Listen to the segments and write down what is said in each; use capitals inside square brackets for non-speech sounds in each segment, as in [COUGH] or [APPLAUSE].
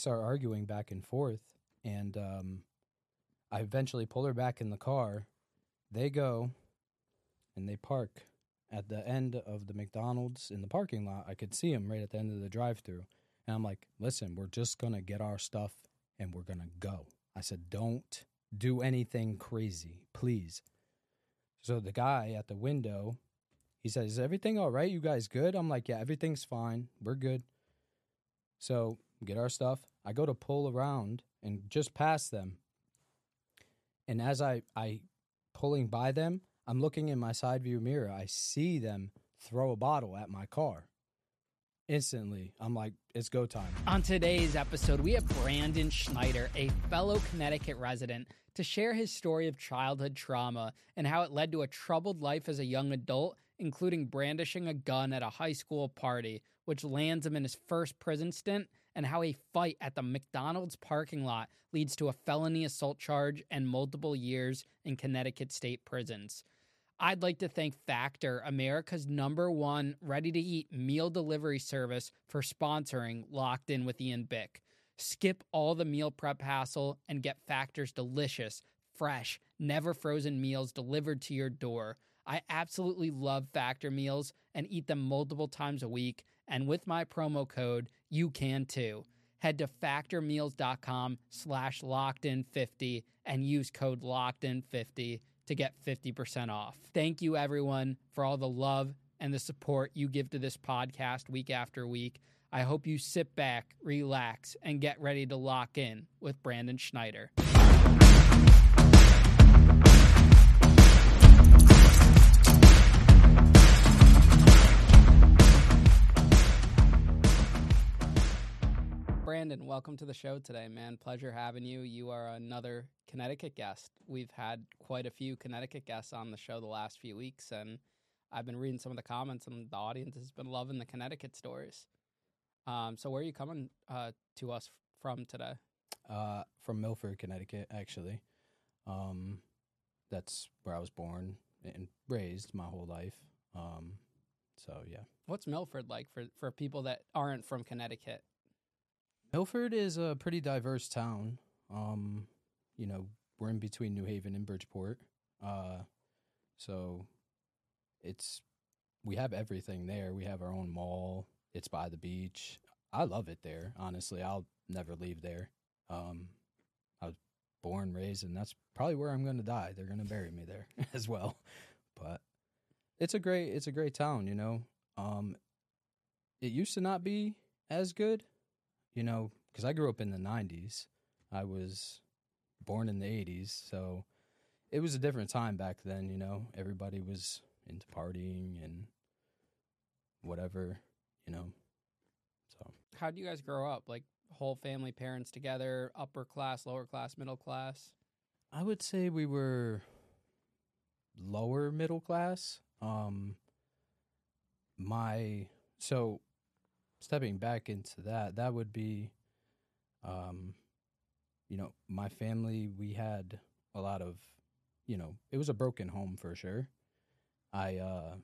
start arguing back and forth, and um, I eventually pull her back in the car. They go and they park at the end of the McDonald's in the parking lot. I could see them right at the end of the drive-through, and I'm like, "Listen, we're just gonna get our stuff and we're gonna go." I said, "Don't do anything crazy, please." So the guy at the window, he said, "Is everything all right? You guys good?" I'm like, "Yeah, everything's fine. We're good." So get our stuff. I go to pull around and just past them. And as I I pulling by them, I'm looking in my side view mirror. I see them throw a bottle at my car. Instantly, I'm like, it's go time. On today's episode, we have Brandon Schneider, a fellow Connecticut resident, to share his story of childhood trauma and how it led to a troubled life as a young adult, including brandishing a gun at a high school party, which lands him in his first prison stint, and how a fight at the McDonald's parking lot leads to a felony assault charge and multiple years in Connecticut state prisons. I'd like to thank Factor, America's number one ready to eat meal delivery service, for sponsoring Locked In with Ian Bick. Skip all the meal prep hassle and get Factor's delicious, fresh, never frozen meals delivered to your door. I absolutely love Factor meals and eat them multiple times a week. And with my promo code, you can too. Head to factormeals.com slash locked in 50 and use code locked in 50 to get 50% off. Thank you, everyone, for all the love and the support you give to this podcast week after week. I hope you sit back, relax, and get ready to lock in with Brandon Schneider. Brandon, welcome to the show today, man. Pleasure having you. You are another Connecticut guest. We've had quite a few Connecticut guests on the show the last few weeks, and I've been reading some of the comments, and the audience has been loving the Connecticut stories. Um, so, where are you coming uh, to us from today? Uh, from Milford, Connecticut, actually. Um, that's where I was born and raised my whole life. Um, so yeah. What's Milford like for for people that aren't from Connecticut? Milford is a pretty diverse town. Um, you know, we're in between New Haven and Bridgeport. Uh, so it's we have everything there. We have our own mall. It's by the beach. I love it there. Honestly, I'll never leave there. Um, I was born, raised, and that's probably where I'm going to die. They're going to bury me there [LAUGHS] as well. But it's a great, it's a great town. You know, um, it used to not be as good. You know, because I grew up in the '90s. I was born in the '80s, so it was a different time back then. You know, everybody was into partying and whatever. You know, so How do you guys grow up? Like whole family, parents together, upper class, lower class, middle class? I would say we were lower middle class. Um my so stepping back into that, that would be um you know, my family we had a lot of you know, it was a broken home for sure. I uh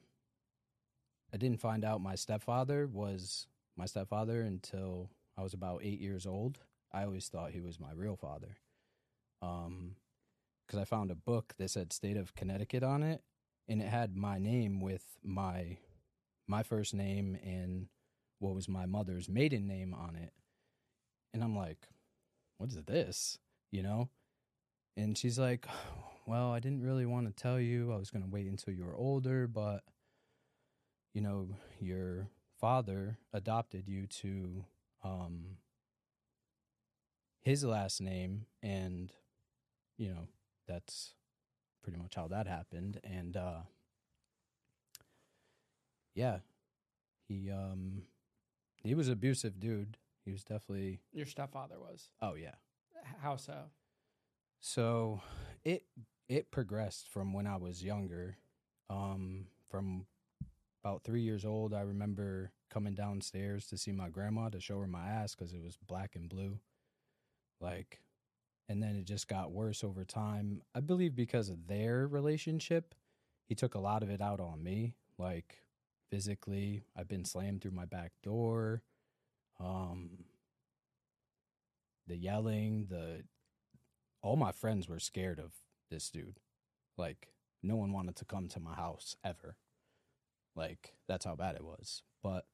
I didn't find out my stepfather was my stepfather until I was about 8 years old. I always thought he was my real father. Um because I found a book that said state of Connecticut on it, and it had my name with my my first name and what was my mother's maiden name on it. And I'm like, what is this? You know? And she's like, [SIGHS] well, I didn't really want to tell you. I was going to wait until you were older, but you know, your father adopted you to um his last name and you know, that's pretty much how that happened and uh yeah he um he was an abusive dude. He was definitely Your stepfather was. oh yeah. How so? so it it progressed from when i was younger um from about three years old i remember coming downstairs to see my grandma to show her my ass because it was black and blue. Like and then it just got worse over time. I believe because of their relationship he took a lot of it out on me. Like physically i've been slammed through my back door um the yelling, the all my friends were scared of this dude. Like no one wanted to come to my house ever. Like that's how bad it was. But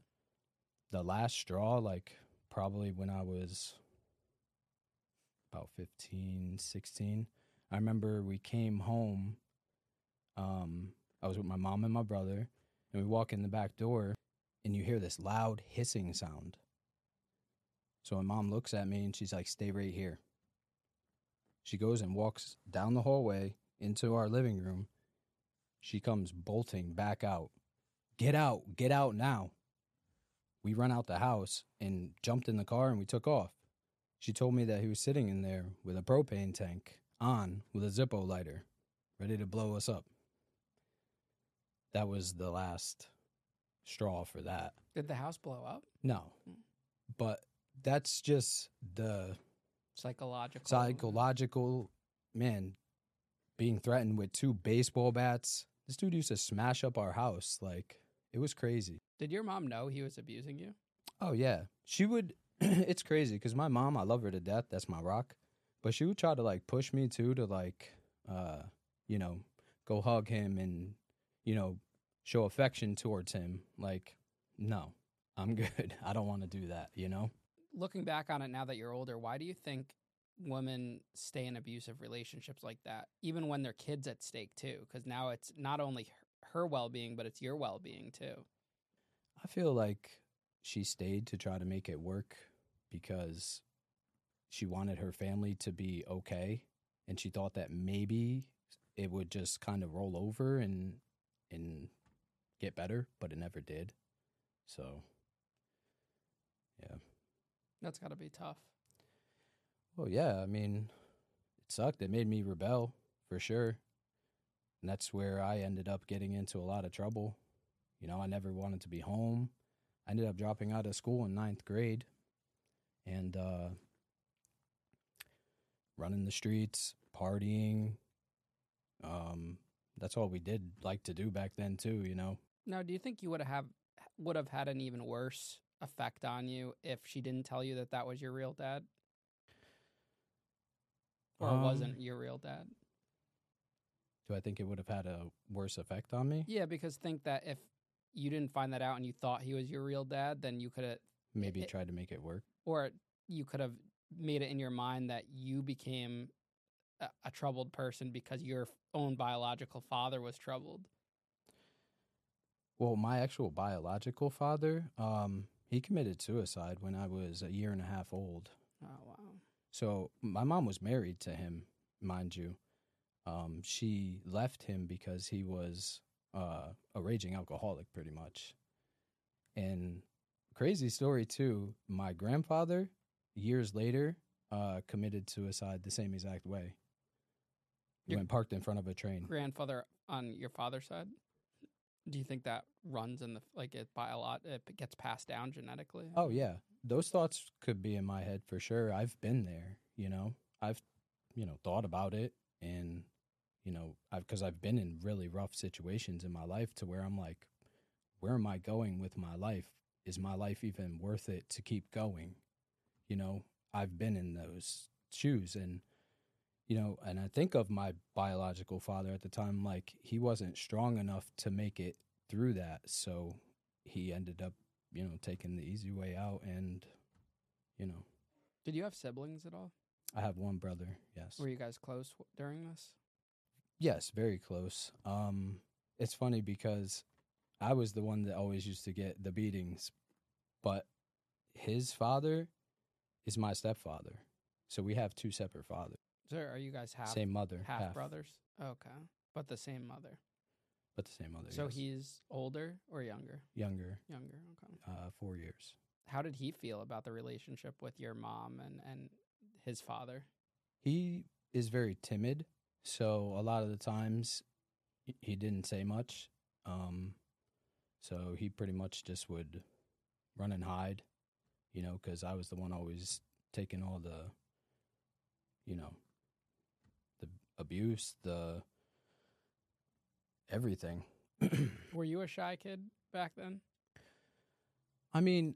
the last straw like probably when I was about 15, 16, I remember we came home um I was with my mom and my brother and we walk in the back door and you hear this loud hissing sound. So my mom looks at me and she's like, Stay right here. She goes and walks down the hallway into our living room. She comes bolting back out. Get out, get out now. We run out the house and jumped in the car and we took off. She told me that he was sitting in there with a propane tank on with a Zippo lighter, ready to blow us up. That was the last straw for that. Did the house blow up? No. But that's just the Psychological. psychological man being threatened with two baseball bats. This dude used to smash up our house. Like, it was crazy. Did your mom know he was abusing you? Oh, yeah. She would, [CLEARS THROAT] it's crazy because my mom, I love her to death. That's my rock. But she would try to like push me too to like, uh, you know, go hug him and, you know, show affection towards him. Like, no, I'm [LAUGHS] good. I don't want to do that, you know? Looking back on it now that you're older, why do you think women stay in abusive relationships like that, even when their kids at stake too? Because now it's not only her- her well being, but it's your well being too. I feel like she stayed to try to make it work because she wanted her family to be okay and she thought that maybe it would just kind of roll over and and get better, but it never did. So yeah. That's got to be tough. Well, yeah, I mean, it sucked. It made me rebel for sure. And that's where I ended up getting into a lot of trouble. You know, I never wanted to be home. I ended up dropping out of school in ninth grade and uh, running the streets, partying. Um, that's all we did like to do back then too, you know. Now, do you think you would have would have had an even worse effect on you if she didn't tell you that that was your real dad, or Um, wasn't your real dad? Do I think it would have had a worse effect on me? Yeah, because think that if you didn't find that out and you thought he was your real dad, then you could have, Maybe it- tried to make it work. or you could have made it in your mind that you became a, a troubled person because your own biological father was troubled. Well, my actual biological father, um, he committed suicide when I was a year and a half old. Oh wow. So my mom was married to him, mind you. Um, she left him because he was uh, a raging alcoholic, pretty much. And crazy story too. My grandfather, years later, uh, committed suicide the same exact way. Your- when parked in front of a train. Grandfather on your father's side. Do you think that runs in the like it by a lot? It gets passed down genetically. Oh yeah, those thoughts could be in my head for sure. I've been there, you know. I've, you know, thought about it, and you know, I've because I've been in really rough situations in my life to where I'm like, where am I going with my life? Is my life even worth it to keep going? You know, I've been in those shoes, and you know, and I think of my biological father at the time, like he wasn't strong enough to make it through that, so he ended up you know, taking the easy way out and, you know, Did you have siblings at all? I have one brother, yes. Were you guys close w- during this? Yes, very close. Um it's funny because I was the one that always used to get the beatings, but his father is my stepfather. So we have two separate fathers. So are you guys half same mother, half, brothers? Okay, but the same mother. but the same mother. So yes. he's older or younger? younger, Younger. Okay. uh 4 years. How did he feel about the relationship with your mom and and his father? He is very timid, so a lot of the times he- didn't say much. Um, so he pretty much just would run and hide, you know, because I was the one always taking all the, you know, abuse, the everything. Were you a shy kid back then? I mean,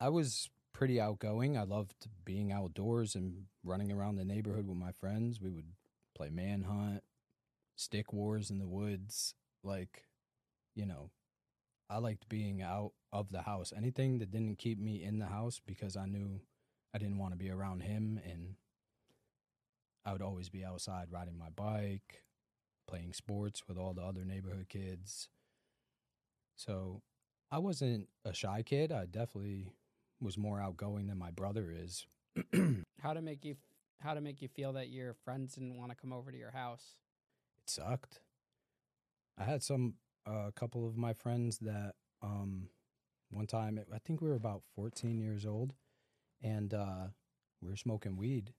I was pretty outgoing. I loved being outdoors and running around the neighborhood with my friends. We would play manhunt, stick wars in the woods. Like, you know, I liked being out of the house. Anything that didn't keep me in the house because I knew I didn't want to be around him and I would always be outside riding my bike, playing sports with all the other neighborhood kids. So I wasn't a shy kid. I definitely was more outgoing than my brother is. [CLEARS THROAT] How to make you how to make you feel that your friends didn't want to come over to your house? It sucked. I had some a uh, couple of my friends that um one time I think we were about 14 years old and uh we were smoking weed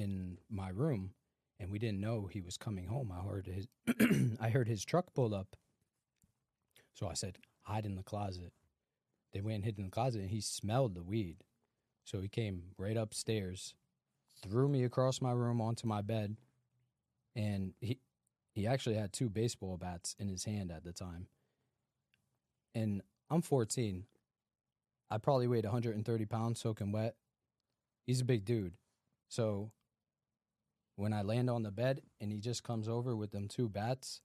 in my room and we didn't know he was coming home. I heard his [CLEARS THROAT] I heard his truck pull up. So I said, "Hide in the closet." They went and hid in the closet and he smelled the weed. So he came right upstairs, threw me across my room onto my bed, and he he actually had two baseball bats in his hand at the time. And I'm 14. I probably weighed 130 pounds soaking wet. He's a big dude. So when I land on the bed and he just comes over with them two bats,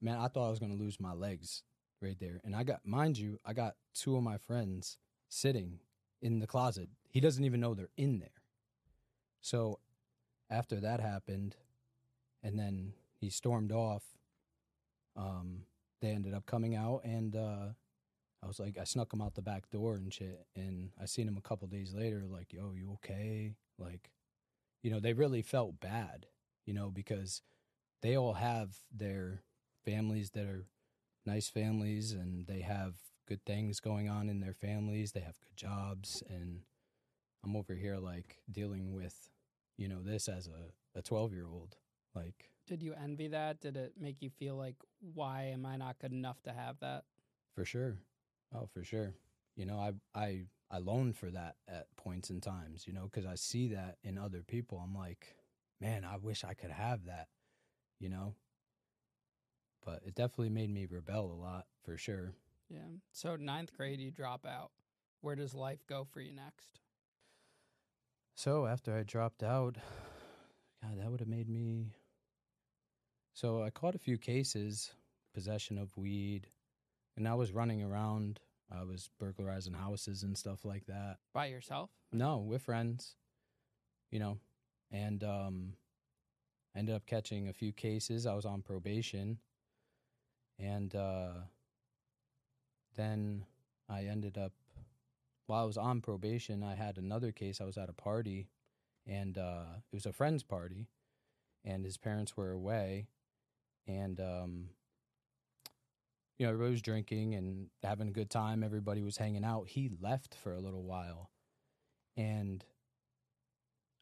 man, I thought I was to lose my legs right there. And I got, mind you, I got two of my friends sitting in the closet. He doesn't even know they're in there. So after that happened, and then he stormed off, um, they ended up coming out, and uh, I was like, I snuck him out the back door and shit. And I seen him a couple days later, like, yo, you okay? Like, you know, they really felt bad, you know, because they all have their families that are nice families and they have good things going on in their families. They have good jobs. And I'm over here like dealing with, you know, this as a, a 12 year old. Like, did you envy that? Did it make you feel like, why am I not good enough to have that? For sure. Oh, for sure. You know, I, I, I long for that at points and times, you know, because I see that in other people. I'm like, man, I wish I could have that, you know? But it definitely made me rebel a lot for sure. Yeah. So, ninth grade, you drop out. Where does life go for you next? So, after I dropped out, God, that would have made me. So, I caught a few cases, possession of weed, and I was running around I was burglarizing houses and stuff like that. By yourself? No, with friends. You know, and um, I ended up catching a few cases. I was on probation, and uh, then I ended up while I was on probation. I had another case. I was at a party, and uh, it was a friend's party, and his parents were away, and um, you know, everybody was drinking and having a good time. Everybody was hanging out. He left for a little while. And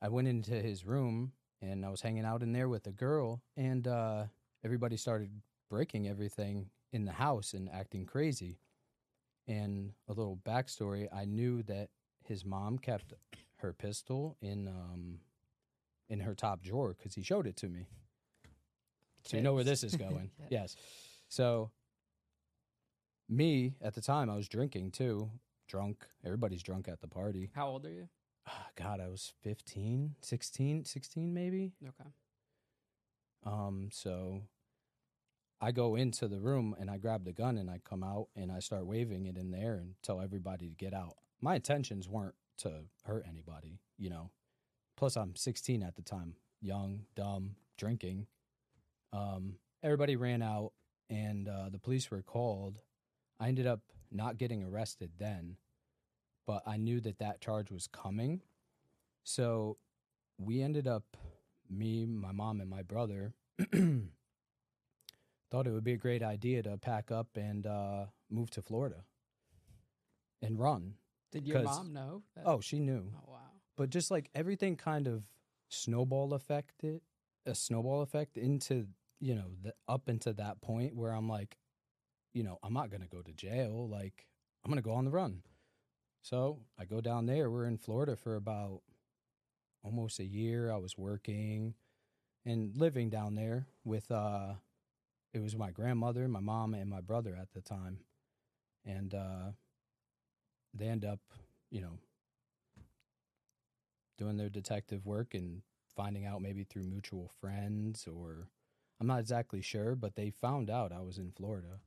I went into his room and I was hanging out in there with a girl. And uh, everybody started breaking everything in the house and acting crazy. And a little backstory I knew that his mom kept her pistol in um, in her top drawer because he showed it to me. So you know where this is going. [LAUGHS] Yes. So me at the time, I was drinking too, drunk. Everybody's drunk at the party. How old are you? Oh, God, I was 15, 16, 16 maybe. Okay. Um, so I go into the room and I grab the gun and I come out and I start waving it in there and tell everybody to get out. My intentions weren't to hurt anybody, you know. Plus, I'm 16 at the time, young, dumb, drinking. Um, everybody ran out and uh, the police were called I ended up not getting arrested then, but I knew that that charge was coming. So we ended up, me, my mom, and my brother, [CLEARS THROAT] thought it would be a great idea to pack up and uh, move to Florida and run. Did your mom know? That? Oh, she knew. Oh, wow. But just like everything kind of snowball affected, a snowball effect into, you know, the, up into that point where I'm like, you know, I'm not going to go to jail. Like, I'm going to go on the run. So I go down there. We're in Florida for about almost a year. I was working and living down there with, uh, it was my grandmother, my mom, and my brother at the time. And uh, they end up, you know, doing their detective work and finding out maybe through mutual friends or I'm not exactly sure, but they found out I was in Florida.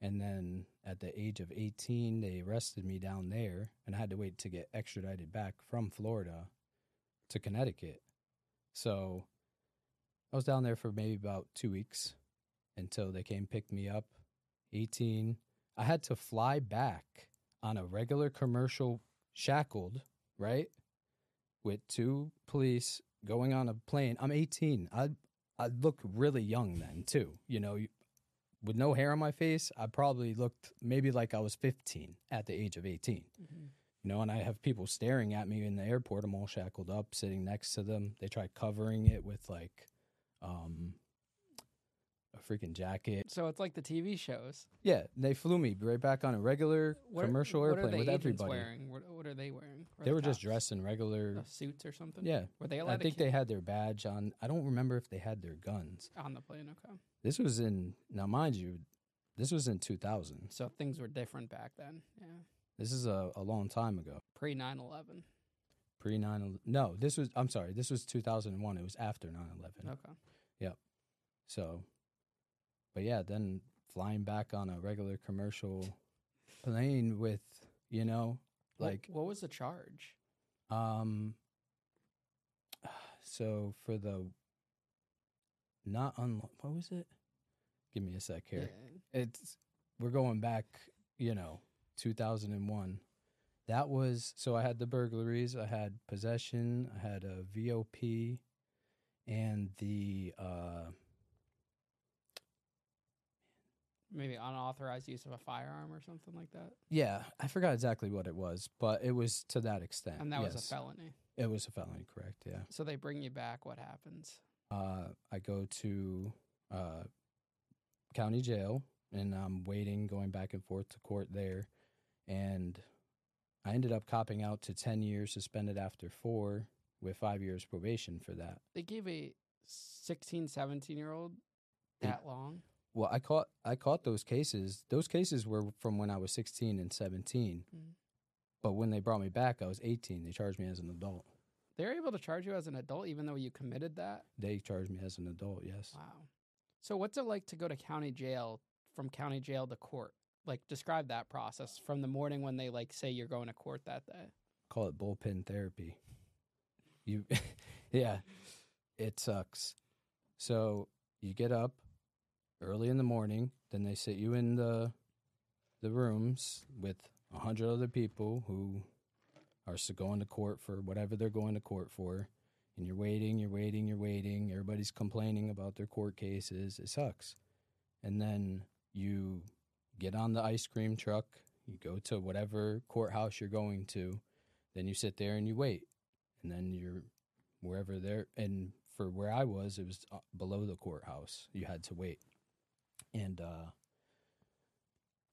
And then at the age of 18, they arrested me down there, and I had to wait to get extradited back from Florida to Connecticut. So I was down there for maybe about two weeks until they came picked me up. 18. I had to fly back on a regular commercial shackled, right? With two police going on a plane. I'm 18. I I look really young then too. You know, with no hair on my face, I probably looked maybe like I was 15 at the age of 18. Mm-hmm. You know, and I have people staring at me in the airport. I'm all shackled up, sitting next to them. They try covering it with like um a freaking jacket. So it's like the TV shows. Yeah, they flew me right back on a regular What are- commercial what are airplane the with agents everybody. Wearing? What, what are they wearing? Or They the were just cops? dressed in regular. Uh, suits or something. Yeah, Were they allowed I think ca- they had their badge on. I don't remember if they had their guns. on the plane? Okay. This was in now, mind you, this was in 2000. So things were different back then. Yeah. This is a, a long time ago. Pre 9 11. Pre 9 No, this was I'm sorry, this was 2001. It was after 9/11. Okay. Yep. So but yeah, then flying back on a regular commercial plane with, you know, like what, was the charge? um so for the not un what was it? Give me a sec here. Yeah. it's we're going back, you know, 2001. That was so I had the burglaries, I had possession, I had a VOP and the uh Maybe unauthorized use of a firearm or something like that. yeah, I forgot exactly what it was, but it was to that extent. And that was a felony. It was a felony, correct? Yeah. So they bring you back. What happens? uh, I go to uh, county jail and I'm waiting, going back and forth to court there. And I ended up copping out to 10 years suspended after four with five years probation for that. They gave a 16, 17 year old that long. Well, I caught I caught those cases. Those cases were from when I was 16 and 17. Mm. But when they brought me back, I was 18. They charged me as an adult. They're able to charge you as an adult even though you committed that? They charged me as an adult, yes. Wow. So what's it like to go to county jail from county jail to court? Like describe that process from the morning when they like say you're going to court that day. call it bullpen therapy. You, [LAUGHS] yeah, it sucks. So you get up early in the morning, then they sit you in the the rooms with a hundred other people who are going to court for whatever they're going to court for, and you're waiting, you're waiting, you're waiting. Everybody's complaining about their court cases. It sucks. And then you get on the ice cream truck. You go to whatever courthouse you're going to then you sit there and you wait and then you're wherever there and for where i was it was uh, below the courthouse you had to wait and uh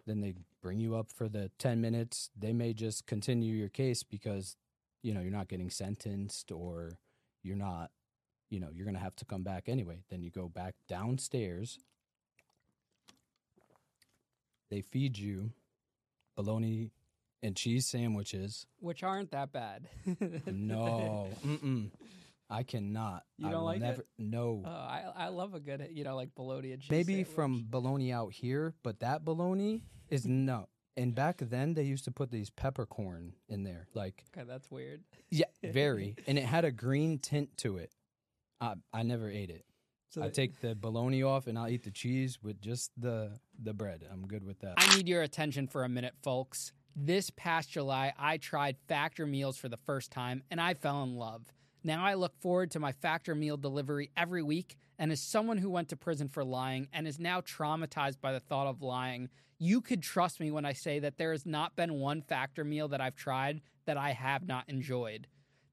then they bring you up for the 10 minutes they may just continue your case because you know you're not getting sentenced or you're not you know you're going to have to come back anyway then you go back downstairs they feed you bologna and cheese sandwiches Which aren't that bad. [LAUGHS] no, mm-mm. I cannot. You I don't will like it? No, Oh, I I love a good you know like bologna and cheese. maybe sandwich. from bologna out here, but that bologna is no. And back then, they used to put these peppercorn in there, like Okay, that's weird. yeah, [LAUGHS] very, and it had a green tint to it. I I never ate it. So I take the bologna off, and I'll eat the cheese with just the the bread. I'm good with that. I need your attention for a minute, folks. This past July, I tried Factor meals for the first time and I fell in love. Now I look forward to my Factor meal delivery every week. And as someone who went to prison for lying and is now traumatized by the thought of lying, you could trust me when I say that there has not been one Factor meal that I've tried that I have not enjoyed.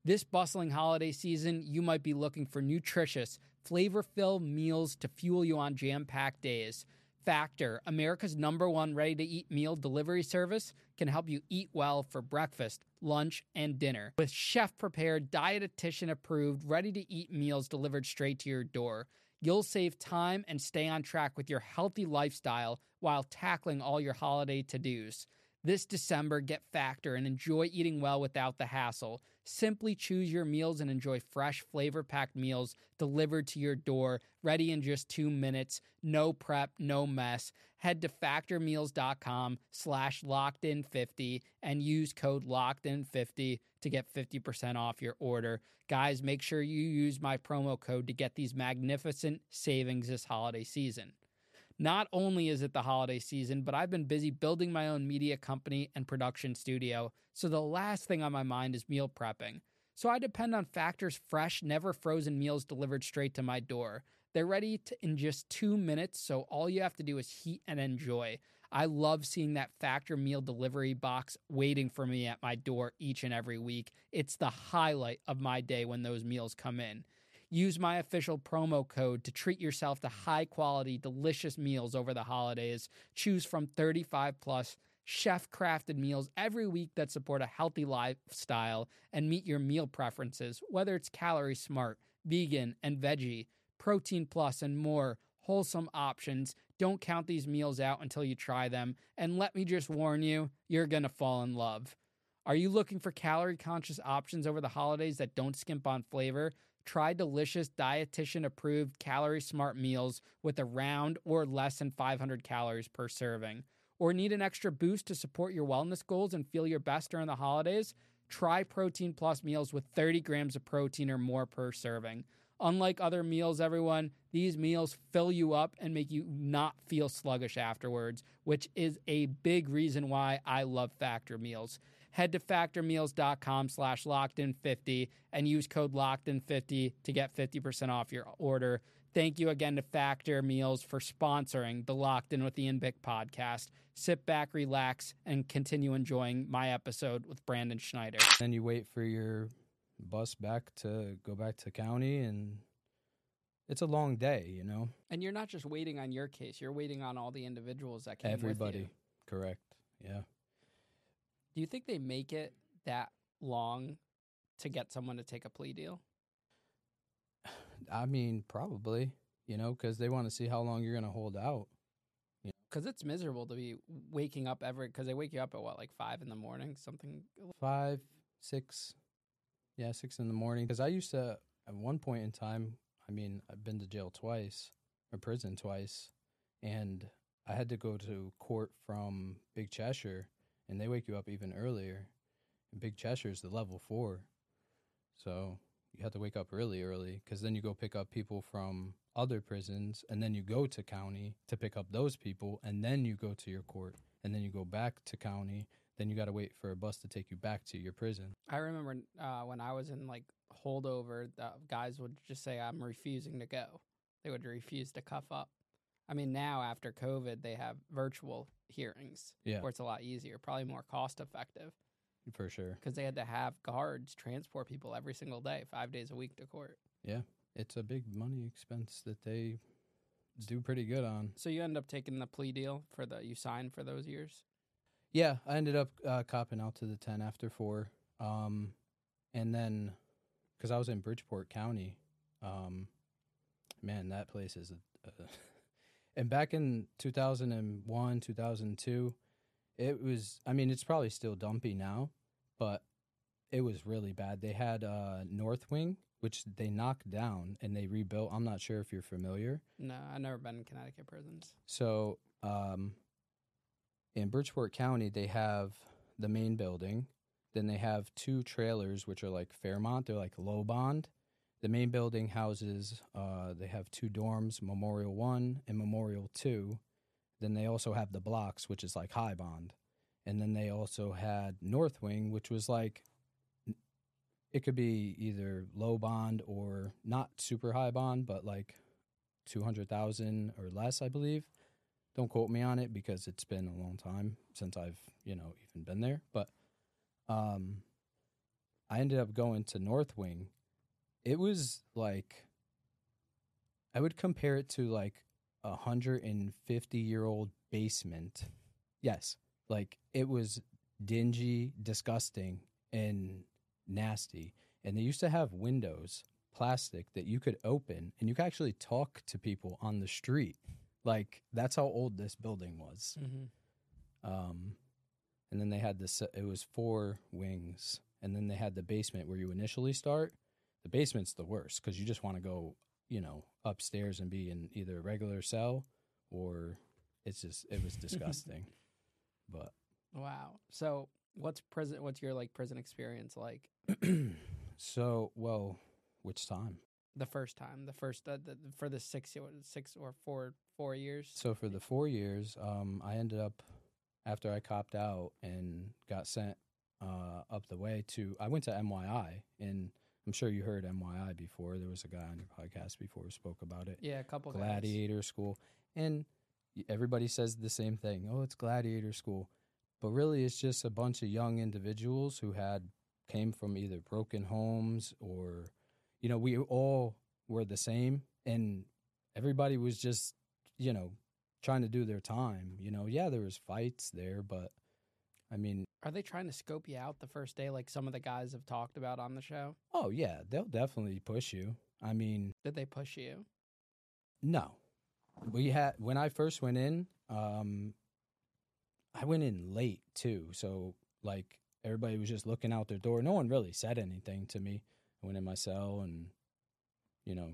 This bustling holiday season, you might be looking for nutritious, flavor filled meals to fuel you on jam packed days. Factor, America's number one ready to eat meal delivery service, can help you eat well for breakfast, lunch, and dinner. With chef prepared, dietitian approved, ready to eat meals delivered straight to your door, you'll save time and stay on track with your healthy lifestyle while tackling all your holiday to dos. This December, get Factor and enjoy eating well without the hassle. Simply choose your meals and enjoy fresh, flavor packed meals delivered to your door, ready in just two minutes. No prep, no mess. Head to factormeals.com slash locked in 50 and use code locked in 50 to get 50% off your order. Guys, make sure you use my promo code to get these magnificent savings this holiday season. Not only is it the holiday season, but I've been busy building my own media company and production studio, so the last thing on my mind is meal prepping. So I depend on Factor's fresh, never frozen meals delivered straight to my door. They're ready to, in just two minutes, so all you have to do is heat and enjoy. I love seeing that Factor meal delivery box waiting for me at my door each and every week. It's the highlight of my day when those meals come in. Use my official promo code to treat yourself to high quality, delicious meals over the holidays. Choose from 35 plus chef crafted meals every week that support a healthy lifestyle and meet your meal preferences, whether it's calorie smart, vegan, and veggie, protein plus, and more. Wholesome options. Don't count these meals out until you try them. And let me just warn you, you're going to fall in love. Are you looking for calorie conscious options over the holidays that don't skimp on flavor? Try delicious dietitian approved calorie smart meals with around or less than 500 calories per serving. Or need an extra boost to support your wellness goals and feel your best during the holidays? Try Protein Plus meals with 30 grams of protein or more per serving. Unlike other meals, everyone, these meals fill you up and make you not feel sluggish afterwards, which is a big reason why I love Factor meals. Head to factormeals.com slash locked-in50 and use code locked-in50 to get 50% off your order. Thank you again to Factor Meals for sponsoring the Locked In with Ian Bick podcast. Sit back, relax, and continue enjoying my episode with Brandon Schneider. Then you wait for your bus back to go back to county and it's a long day, you know. And you're not just waiting on your case, you're waiting on all the individuals that came Everybody. with you. Correct. Yeah. Do you think they make it that long to get someone to take a plea deal? I mean, probably, you know, because they want to see how long you're going to hold out. Because it's miserable to be waking up every. Because they wake you up at what, like five in the morning, something. Five, six, yeah, six in the morning. Because I used to, at one point in time, I mean, I've been to jail twice or prison twice, and I had to go to court from Big Cheshire, and they wake you up even earlier. And Big Cheshire is the level four, so you have to wake up really early because then you go pick up people from other prisons, and then you go to county to pick up those people, and then you go to your court, and then you go back to county. Then you got to wait for a bus to take you back to your prison. I remember uh, when I was in like holdover, the guys would just say, I'm refusing to go. They would refuse to cuff up. I mean, now after COVID, they have virtual hearings Yeah, where it's a lot easier, probably more cost effective for sure. because they had to have guards transport people every single day, five days a week to court. Yeah. It's a big money expense that they do pretty good on. So you end up taking the plea deal for the you signed for those years. Yeah, I ended up uh, copping out to the 10 after four. Um, and then, because I was in Bridgeport County, um, man, that place is a. a [LAUGHS] and back in 2001, 2002, it was, I mean, it's probably still dumpy now, but it was really bad. They had uh, North Wing, which they knocked down and they rebuilt. I'm not sure if you're familiar. No, I've never been in Connecticut prisons. So, um, in Bridgeport County, they have the main building. Then they have two trailers, which are like Fairmont. They're like low bond. The main building houses, uh, they have two dorms, Memorial 1 and Memorial 2. Then they also have the blocks, which is like high bond. And then they also had North Wing, which was like, it could be either low bond or not super high bond, but like 200,000 or less, I believe. Don't quote me on it because it's been a long time since I've, you know, even been there. But um I ended up going to North Wing. It was like I would compare it to like a hundred and fifty year old basement. Yes. Like it was dingy, disgusting, and nasty. And they used to have windows, plastic, that you could open and you could actually talk to people on the street. Like that's how old this building was. Mm-hmm. Um, and then they had this. It was four wings, and then they had the basement where you initially start. The basement's the worst because you just want to go, you know, upstairs and be in either a regular cell or it's just it was [LAUGHS] disgusting. but Wow. So what's prison? What's your like prison experience like? [CLEARS THROAT] so well, which time? The first time, the first uh, the, for the six six or four four years. So for the four years, um, I ended up after I copped out and got sent uh, up the way to. I went to MYI, and I'm sure you heard MYI before. There was a guy on your podcast before who spoke about it. Yeah, a couple guys. Gladiator School, and everybody says the same thing. Oh, it's Gladiator School, but really, it's just a bunch of young individuals who had came from either broken homes or, you know, we all were the same, and everybody was just, you know, trying to do their time. You know, yeah, there was fights there, but I mean, Are they trying to scope you out the first day, like some of the guys have talked about on the show? oh yeah, they'll definitely push you. I mean, Did they push you? no, we had when I first went in. Um, I went in late too, so like everybody was just looking out their door. No one really said anything to me. I went in my cell and, you know,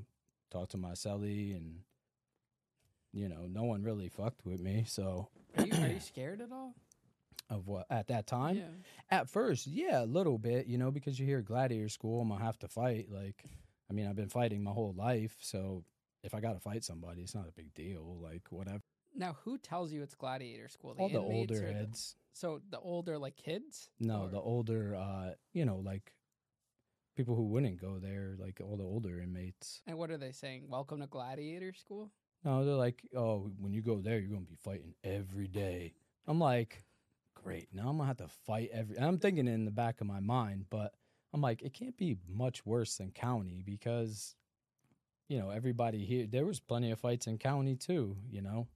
talked to my cellie, and you know, no one really fucked with me. So Are you, are you [CLEARS THROAT] scared at all? of what at that time. yeah. At first, yeah, a little bit, you know, because you hear gladiator school, I'm gonna have to fight. Like, I mean, I've been fighting my whole life, so if I gotta fight somebody, it's not a big deal. Like, whatever. Now, who tells you it's gladiator school? All the older or the- so the older like kids? No, Or- the older, uh, you know, like people who wouldn't go there, like all the older inmates. And what are they saying? Welcome to gladiator school? No, they're like, oh, when you go there, you're gonna be fighting every day. I'm like, great. Now I'm gonna have to fight every. I'm thinking in the back of my mind, but I'm like, it can't be much worse than county because, you know, everybody here. There was plenty of fights in county too. You know.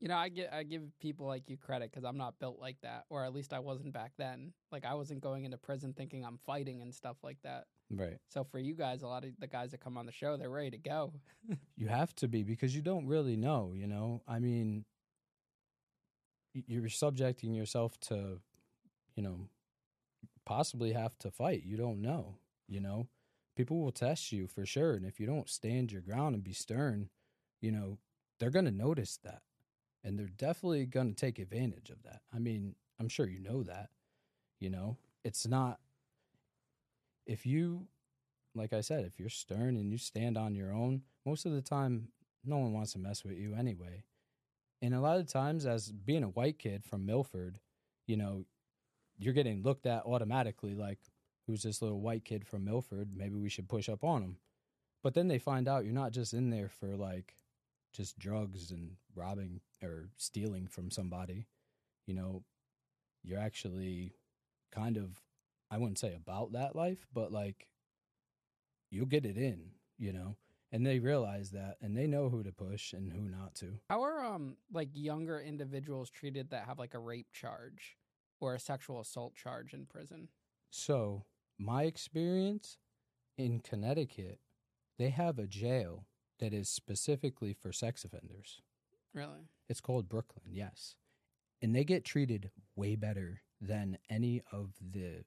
You know, I get I give people like you credit because I'm not built like that, or at least I wasn't back then. Like I wasn't going into prison thinking I'm fighting and stuff like that. Right. So for you guys, a lot of the guys that come on the show, they're ready to go. [LAUGHS] You have to be because you don't really know, you know? I mean, you're subjecting yourself to, you know, possibly have to fight. You don't know, you know? People will test you for sure. And if you don't stand your ground and be stern, you know, they're going to notice that. And they're definitely going to take advantage of that. I mean, I'm sure you know that, you know? It's not, if you like I said, if you're stern and you stand on your own, most of the time, no one wants to mess with you anyway. And a lot of times, as being a white kid from Milford, you know, you're getting looked at automatically like, who's this little white kid from Milford? Maybe we should push up on him. But then they find out you're not just in there for like just drugs and robbing or stealing from somebody. You know, you're actually kind of, I wouldn't say about that life, but like you'll get it in, you know. And they realize that and they know who to push and who not to. How are um like younger individuals treated that have like a rape charge or a sexual assault charge in prison? So, my experience in Connecticut, they have a jail that is specifically for sex offenders. Really? It's called Brooklyn, yes. And they get treated way better than any of the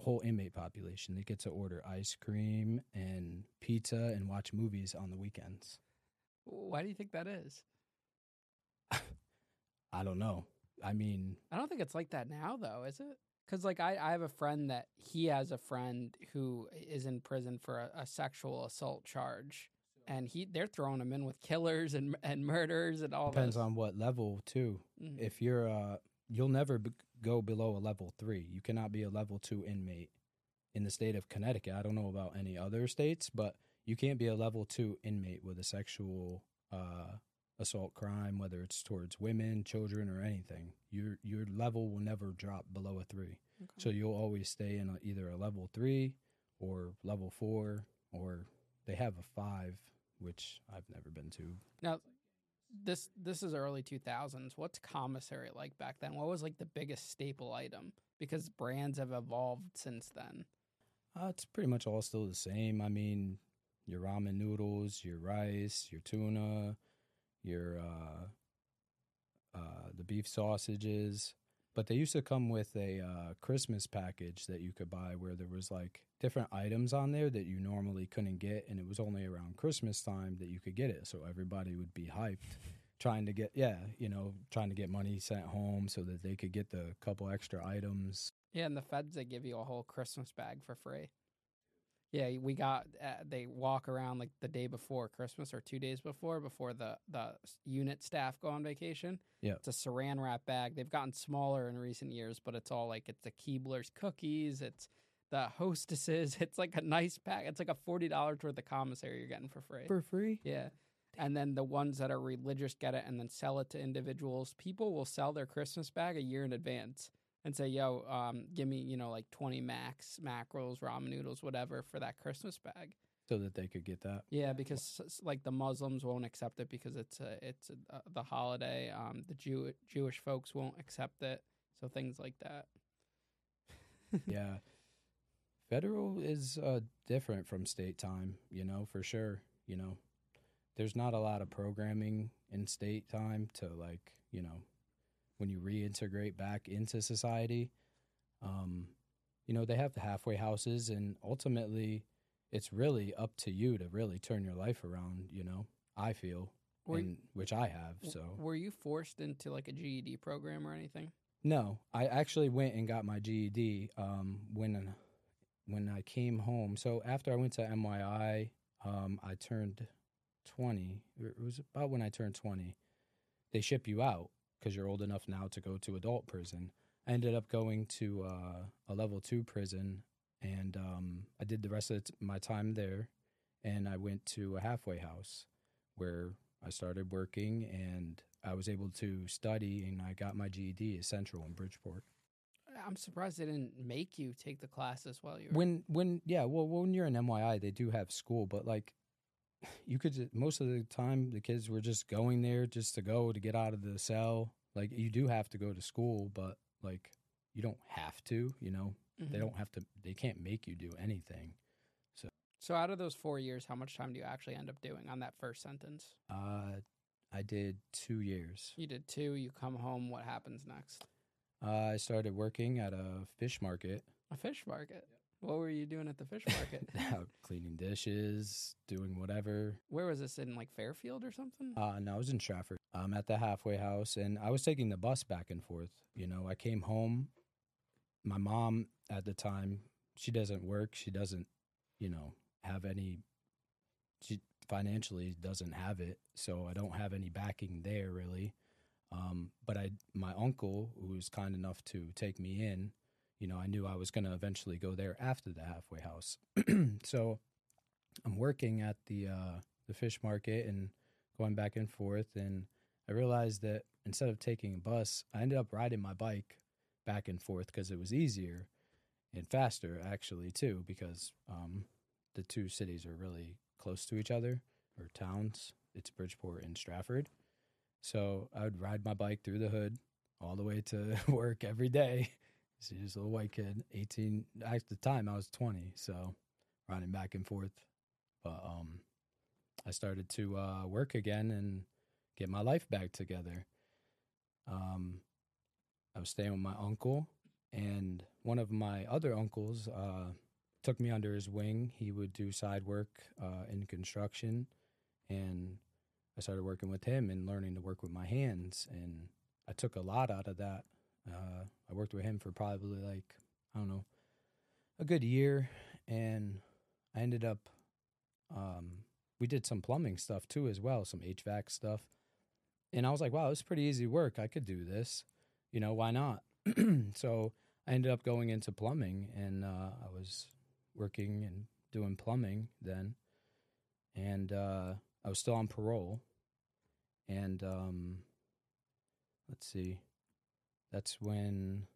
whole inmate population. They get to order ice cream and pizza and watch movies on the weekends. Why do you think that is? [LAUGHS] I don't know. I mean, I don't think it's like that now, though, is it? Because like I, I have a friend that he has a friend who is in prison for a, a sexual assault charge, and he they're throwing him in with killers and and murderers and all. depends this. on what level too. Mhm. If you're uh you'll never b- go below a level 3. You cannot be a level 2 inmate in the state of Connecticut. I don't know about any other states, but you can't be a level 2 inmate with a sexual uh assault crime whether it's towards women, children or anything. Your your level will never drop below a 3. Okay. So you'll always stay in a, either a level 3 or level 4 or they have a 5 which I've never been to. Now, this this is early two thousands. What's commissary like back then? What was like the biggest staple item? Because brands have evolved since then. Uh, it's pretty much all still the same. I mean, your ramen noodles, your rice, your tuna, your uh, uh, the beef sausages. But they used to come with a uh, Christmas package that you could buy where there was like different items on there that you normally couldn't get, and it was only around Christmas time that you could get it. So everybody would be hyped, trying to get yeah, you know, trying to get money sent home so that they could get the couple extra items. Yeah, and the feds they give you a whole Christmas bag for free. Yeah, we got. Uh, they walk around like the day before Christmas or two days before, before the the unit staff go on vacation. Yeah. it's a Saran wrap bag. They've gotten smaller in recent years, but it's all like it's the Keebler's cookies. It's the Hostesses. [LAUGHS] It's like a nice pack. It's like a forty dollars worth of commissary you're getting for free. For free? Yeah. And then the ones that are religious get it and then sell it to individuals. People will sell their Christmas bag a year in advance and say, yo, um, give me, you know, like 20 max, mackerels, ramen noodles, whatever for that Christmas bag. So that they could get that. Yeah, because like the Muslims won't accept it because it's a, it's a, uh, the holiday. Um, the Jew- Jewish folks won't accept it. So things like that. [LAUGHS] yeah. Federal is uh, different from state time, you know, for sure. You know, there's not a lot of programming in state time to, like, you know, when you reintegrate back into society. Um, you know, they have the halfway houses, and ultimately, it's really up to you to really turn your life around, you know, I feel, Were, and, which I have. So, were you forced into like a GED program or anything? No, I actually went and got my GED um, when when I came home. So after I went to MYI, um, I turned twenty. It was about when I turned twenty. They ship you out because you're old enough now to go to adult prison. I ended up going to uh, a level two prison, and um, I did the rest of my time there. And I went to a halfway house where I started working, and I was able to study, and I got my GED at Central in Bridgeport. I'm surprised they didn't make you take the classes while you were. When when yeah, well when you're in MYI, they do have school, but like you could most of the time the kids were just going there just to go to get out of the cell. Like you do have to go to school, but like you don't have to. You know, they Mhm. don't have to. They can't make you do anything. So So out of those four years, how much time do you actually end up doing on that first sentence? Uh, I did two years. You did two. You come home. What happens next? Uh, I started working at a fish market, A fish market. What were you doing at the fish market? [LAUGHS] out cleaning dishes, doing whatever. Where was this in like Fairfield or something? Uh, no, I was in Stratford. I'm at the halfway house, and I was taking the bus back and forth. You know, I came home. My mom at the time, she doesn't work. She doesn't, you know, have any. She financially doesn't have it, so I don't have any backing there really. Um, but I, my uncle, who was kind enough to take me in, you know, I knew I was going to eventually go there after the halfway house. [CLEARS THROAT] so I'm working at the uh, the fish market and going back and forth and I realized that instead of taking a bus, I ended up riding my bike back and forth because it was easier and faster actually too because um, the two cities are really close to each other or towns. It's Bridgeport and Stratford. So I would ride my bike through the hood all the way to [LAUGHS] work every day. So just a little white kid, 18. At the time, I was 20. So running back and forth. But um, I started to uh, work again and get my life back together. Um, I was staying with my uncle, and one of my other uncles uh, took me under his wing. He would do side work uh, in construction, and I started working with him and learning to work with my hands. And I took a lot out of that. Uh, I worked with him for probably like I don't know a good year, and I ended up um, we did some plumbing stuff too as well, some HVAC stuff. And I was like, wow, it's pretty easy work. I could do this. You know, why not? [CLEARS THROAT] so I ended up going into plumbing and uh, I was working and doing plumbing then. And uh, I was still on parole. And um, let's see, that's when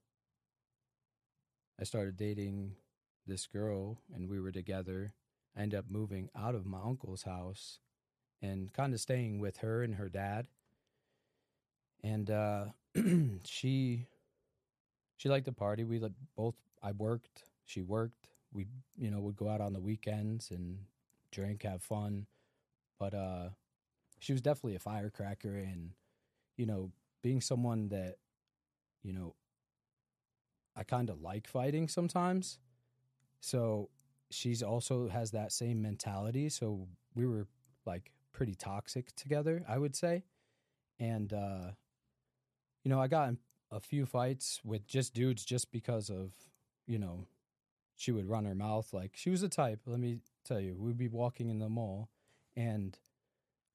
I started dating this girl and we were together. I ended up moving out of my uncle's house and kind of staying with her and her dad. And uh, [CLEARS THROAT] she she liked to party. We both. I worked. She worked. We you know would go out on the weekends and drink, have fun. But uh, she was definitely a firecracker, and you know being someone that you know I kind of like fighting sometimes. So she's also has that same mentality. So we were like pretty toxic together, I would say. And uh you know, I got a few fights with just dudes just because of, you know, she would run her mouth like she was a type, let me tell you, we'd be walking in the mall and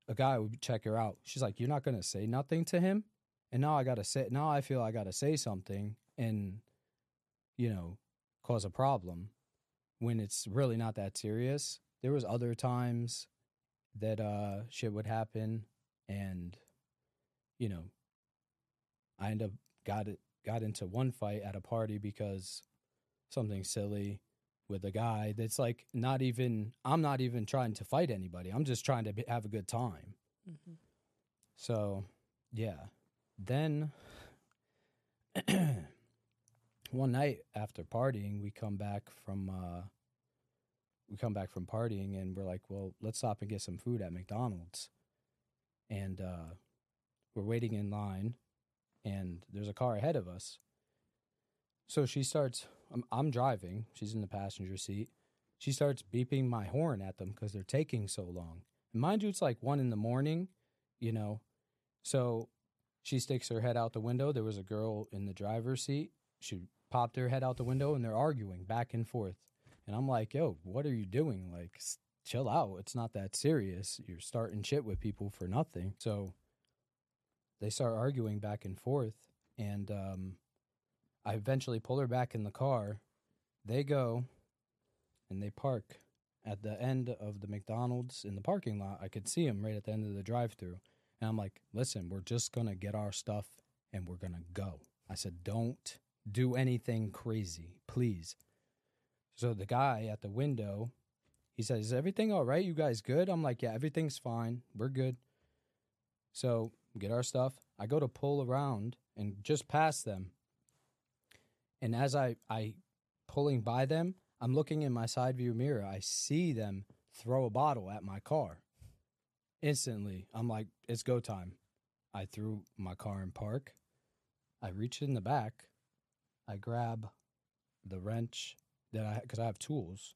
a guy would check her out. She's like, You're not gonna say nothing to him? And now I gotta say now I feel I gotta say something and, you know, cause a problem when it's really not that serious. There was other times that uh shit would happen and you know I end up got it got into one fight at a party because something silly with a guy that's like not even I'm not even trying to fight anybody. I'm just trying to be, have a good time. Mm-hmm. So, yeah. Then [CLEARS THROAT] one night after partying, we come back from uh we come back from partying and we're like, "Well, let's stop and get some food at McDonald's." And uh we're waiting in line and there's a car ahead of us. So she starts I'm, I'm driving, she's in the passenger seat. She starts beeping my horn at them because they're taking so long. And mind you, it's like one in the morning, you know. So she sticks her head out the window. There was a girl in the driver's seat. She popped her head out the window and they're arguing back and forth. And I'm like, yo, what are you doing? Like, chill out. It's not that serious. You're starting shit with people for nothing. So they start arguing back and forth. And um, I eventually pull her back in the car. They go and they park at the end of the McDonald's in the parking lot. I could see them right at the end of the drive through. And I'm like, listen, we're just going to get our stuff and we're going to go. I said, don't do anything crazy, please. So the guy at the window, he says, Is everything all right? You guys good? I'm like, Yeah, everything's fine. We're good. So get our stuff. I go to pull around and just past them. And as I, I pulling by them, I'm looking in my side view mirror. I see them throw a bottle at my car. Instantly, I'm like, it's go time. I threw my car in park. I reach in the back. I grab the wrench that I because I have tools.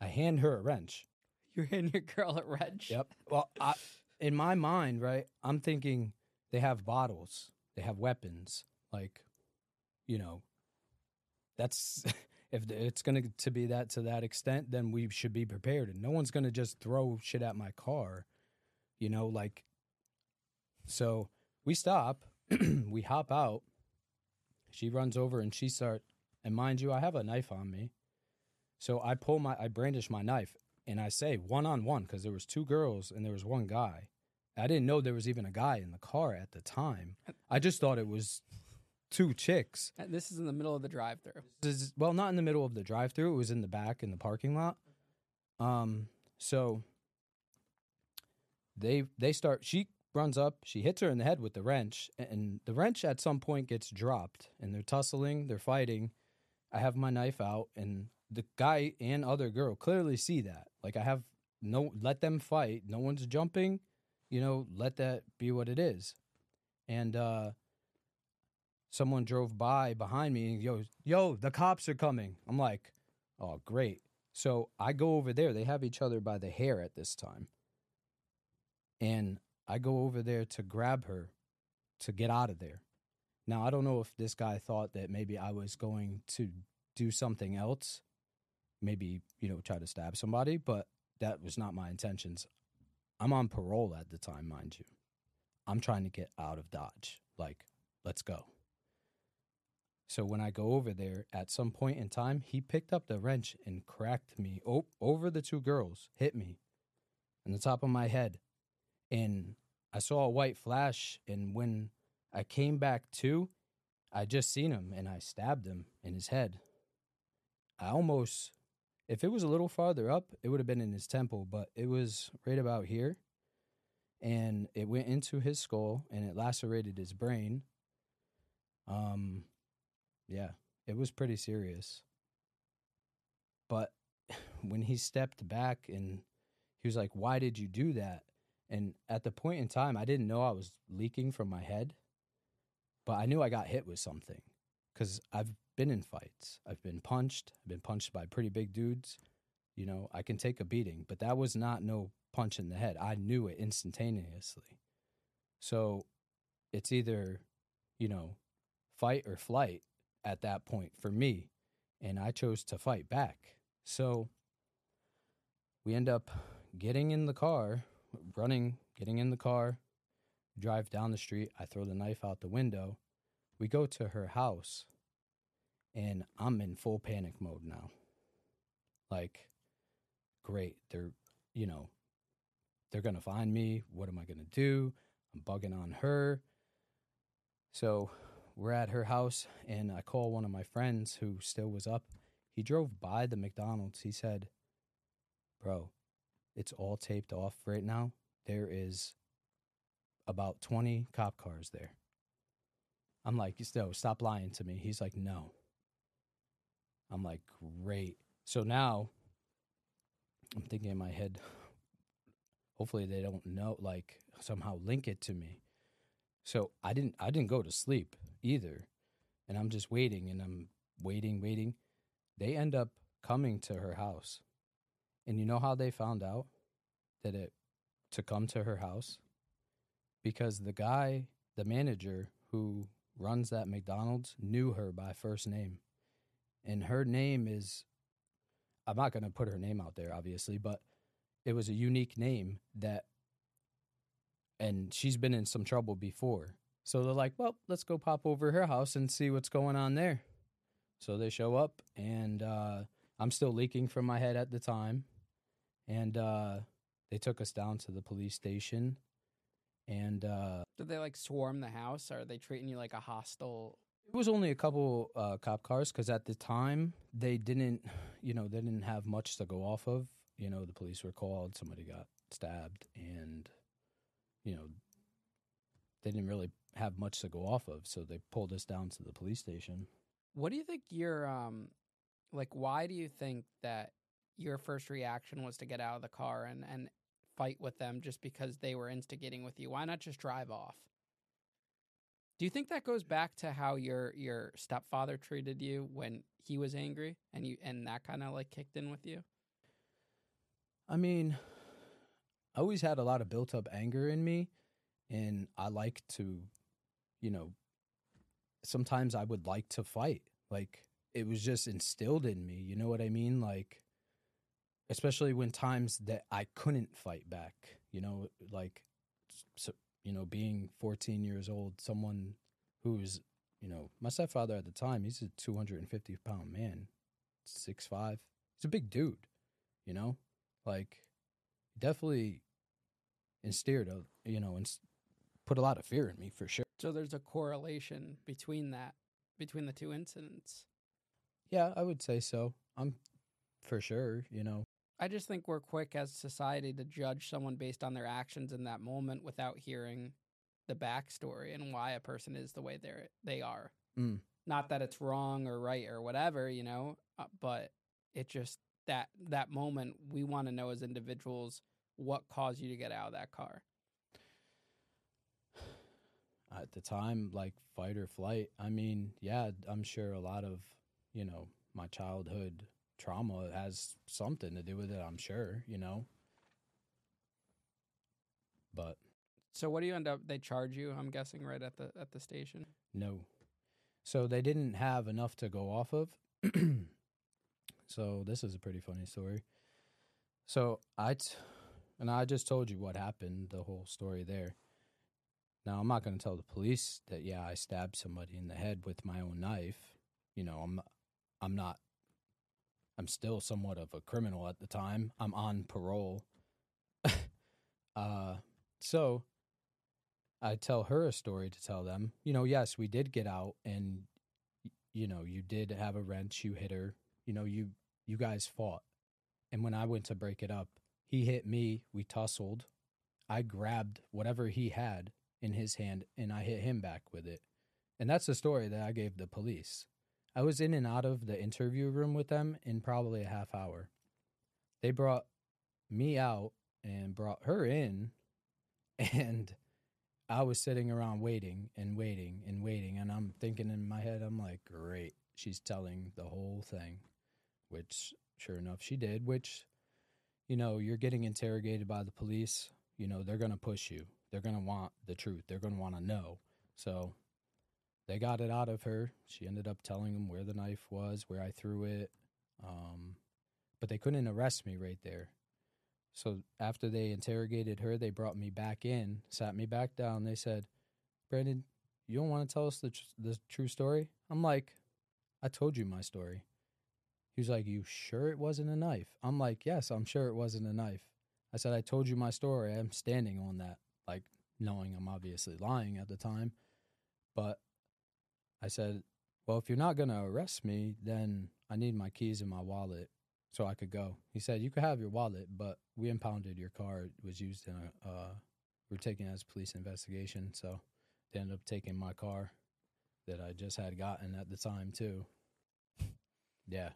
I hand her a wrench. You're in your girl at wrench. Yep. Well, I, in my mind, right, I'm thinking they have bottles, they have weapons. Like, you know, that's [LAUGHS] if it's going to to be that to that extent, then we should be prepared. And no one's going to just throw shit at my car, you know, like. So we stop, [CLEARS THROAT] we hop out. She runs over and she start, and mind you, I have a knife on me. So I pull my, I brandish my knife and I say one on one because there was two girls and there was one guy. I didn't know there was even a guy in the car at the time. I just thought it was two chicks. And This is in the middle of the drive-through. Is- well, not in the middle of the drive-through. It was in the back in the parking lot. Um, so they they start. She runs up. She hits her in the head with the wrench, and the wrench at some point gets dropped. And they're tussling. They're fighting. I have my knife out, and the guy and other girl clearly see that. Like I have no let them fight. No one's jumping. You know, let that be what it is. And uh someone drove by behind me and yo, yo, the cops are coming. I'm like, oh great. So I go over there. They have each other by the hair at this time. And I go over there to grab her to get out of there. Now I don't know if this guy thought that maybe I was going to do something else, maybe, you know, try to stab somebody, but that was not my intentions. I'm on parole at the time, mind you. I'm trying to get out of Dodge. Like, let's go. So when I go over there, at some point in time, he picked up the wrench and cracked me over the two girls, hit me in the top of my head. And I saw a white flash. And when I came back to, I just seen him and I stabbed him in his head. I almost, if it was a little farther up, it would have been in his temple, but it was right about here. And it went into his skull and it lacerated his brain. Um, yeah, it was pretty serious. But [SIGHS] when he stepped back and he was like, Why did you do that? And at the point in time, I didn't know I was leaking from my head, but I knew I got hit with something because I've been in fights. I've been punched. I've been punched by pretty big dudes. You know, I can take a beating, but that was not no punch in the head. I knew it instantaneously. So it's either, you know, fight or flight at that point for me. And I chose to fight back. So we end up getting in the car, running, getting in the car, drive down the street. I throw the knife out the window. We go to her house, and I'm in full panic mode now. Like, great. They're, you know, they're going to find me. What am I going to do? I'm bugging on her. So we're at her house, and I call one of my friends who still was up. He drove by the McDonald's. He said, Bro, it's all taped off right now. There is about 20 cop cars there. I'm like, no, stop lying to me. He's like, no. I'm like, great. So now I'm thinking in my head, hopefully they don't know, like somehow link it to me. So I didn't I didn't go to sleep either. And I'm just waiting and I'm waiting, waiting. They end up coming to her house. And you know how they found out that it to come to her house? Because the guy, the manager who runs that McDonald's, knew her by first name. And her name is I'm not going to put her name out there obviously, but it was a unique name that and she's been in some trouble before. So they're like, well, let's go pop over her house and see what's going on there. So they show up, and uh, I'm still leaking from my head at the time. And uh, they took us down to the police station. And uh, Did they like swarm the house? Or are they treating you like a hostile? it was only a couple uh, cop cars because at the time they didn't, you know, they didn't have much to go off of. You know, the police were called, somebody got stabbed, and you know, they didn't really have much to go off of, so they pulled us down to the police station. What do you think your um, like? Why do you think that your first reaction was to get out of the car and and fight with them just because they were instigating with you? Why not just drive off? Do you think that goes back to how your your stepfather treated you when he was angry and you and that kind of like kicked in with you? I mean, I always had a lot of built up anger in me, and I like to, you know, sometimes I would like to fight. Like it was just instilled in me. You know what I mean? Like, especially when times that I couldn't fight back. You know, like, so, you know, being 14 years old, someone who's, you know, my stepfather at the time, he's a 250 pound man, six five. He's a big dude. You know, like definitely instilled a uh, you know and put a lot of fear in me for sure So there's a correlation between that between the two incidents. yeah i would say so i'm for sure you know I just think we're quick as society to judge someone based on their actions in that moment without hearing the backstory and why a person is the way they're they are. Mm. Not that it's wrong or right or whatever, you know, uh, but it just that that moment we want to know as individuals what caused you to get out of that car. at the time like fight or flight i mean yeah i'm sure a lot of you know my childhood trauma has something to do with it i'm sure you know but So what do you end up they charge you, I'm guessing right at the at the station. No. So they didn't have enough to go off of. [CLEARS THROAT] so this is a pretty funny story. So I, t- and I just told you what happened, the whole story there. Now I'm not going to tell the police that yeah I stabbed somebody in the head with my own knife. You know I'm, I'm not. I'm still somewhat of a criminal at the time. I'm on parole. [LAUGHS] uh, so I tell her a story to tell them, you know, yes, we did get out and you know, you did have a wrench, you hit her, you know, you you guys fought. And when I went to break it up, he hit me, we tussled. I grabbed whatever he had in his hand and I hit him back with it. And that's the story that I gave the police. I was in and out of the interview room with them in probably a half hour. They brought me out and brought her in [LAUGHS] and I was sitting around waiting and waiting and waiting, and I'm thinking in my head, I'm like, great, she's telling the whole thing, which sure enough she did, which you know, you're getting interrogated by the police, you know, they're going to push you. They're going to want the truth. They're going to want to know. So they got it out of her. She ended up telling them where the knife was, where I threw it. Um, but they couldn't arrest me right there. So after they interrogated her, they brought me back in, sat me back down. They said, Brandon, you don't want to tell us the, tr- the true story? I'm like, I told you my story. He was like, You sure it wasn't a knife? I'm like, Yes, I'm sure it wasn't a knife. I said, I told you my story. I'm standing on that, like knowing I'm obviously lying at the time. But I said, Well, if you're not going to arrest me, then I need my keys and my wallet so I could go. He said, You could have your wallet, but we impounded your car. It was used in a, uh, we are taking it as police investigation. So they ended up taking my car that I just had gotten at the time, too. Yeah.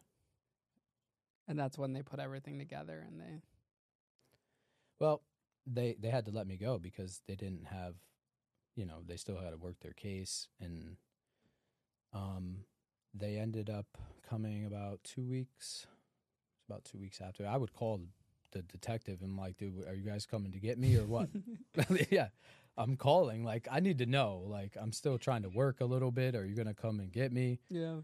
And that's when they put everything together and they Well, they they had to let me go because they didn't have, you know, they still had to work their case, and um, they ended up coming about two weeks, about two weeks after. I would call the detective and like, dude, are you guys coming to get me or what? [LAUGHS] [LAUGHS] yeah, I'm calling. Like, I need to know. Like, I'm still trying to work a little bit. Are you gonna come and get me? Yeah.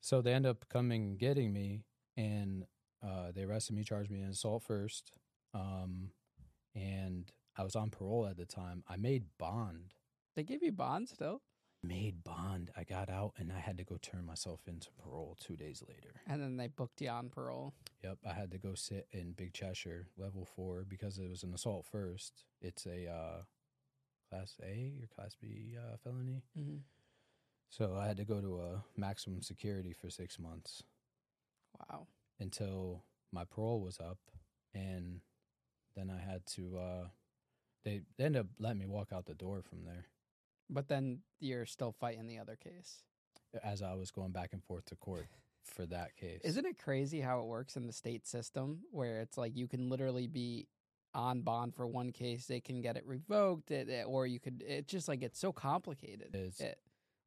So they end up coming getting me, and uh, they arrested me, charged me in assault first. Um, and I was on parole at the time. I made bond. They gave you bond still? Made bond. I got out and I had to go turn myself into parole two days later. And then they booked you on parole. Yep. I had to go sit in Big Cheshire, level four, because it was an assault first. It's a uh, class A or class B uh, felony. Mm-hmm. So I had to go to a maximum security for six months. Wow. Until my parole was up and then I had to. Uh, they, they ended up letting me walk out the door from there. But then you're still fighting the other case. As I was going back and forth to court for that case. Isn't it crazy how it works in the state system where it's like you can literally be on bond for one case, they can get it revoked, it, it, or you could. It's just like it's so complicated. It it,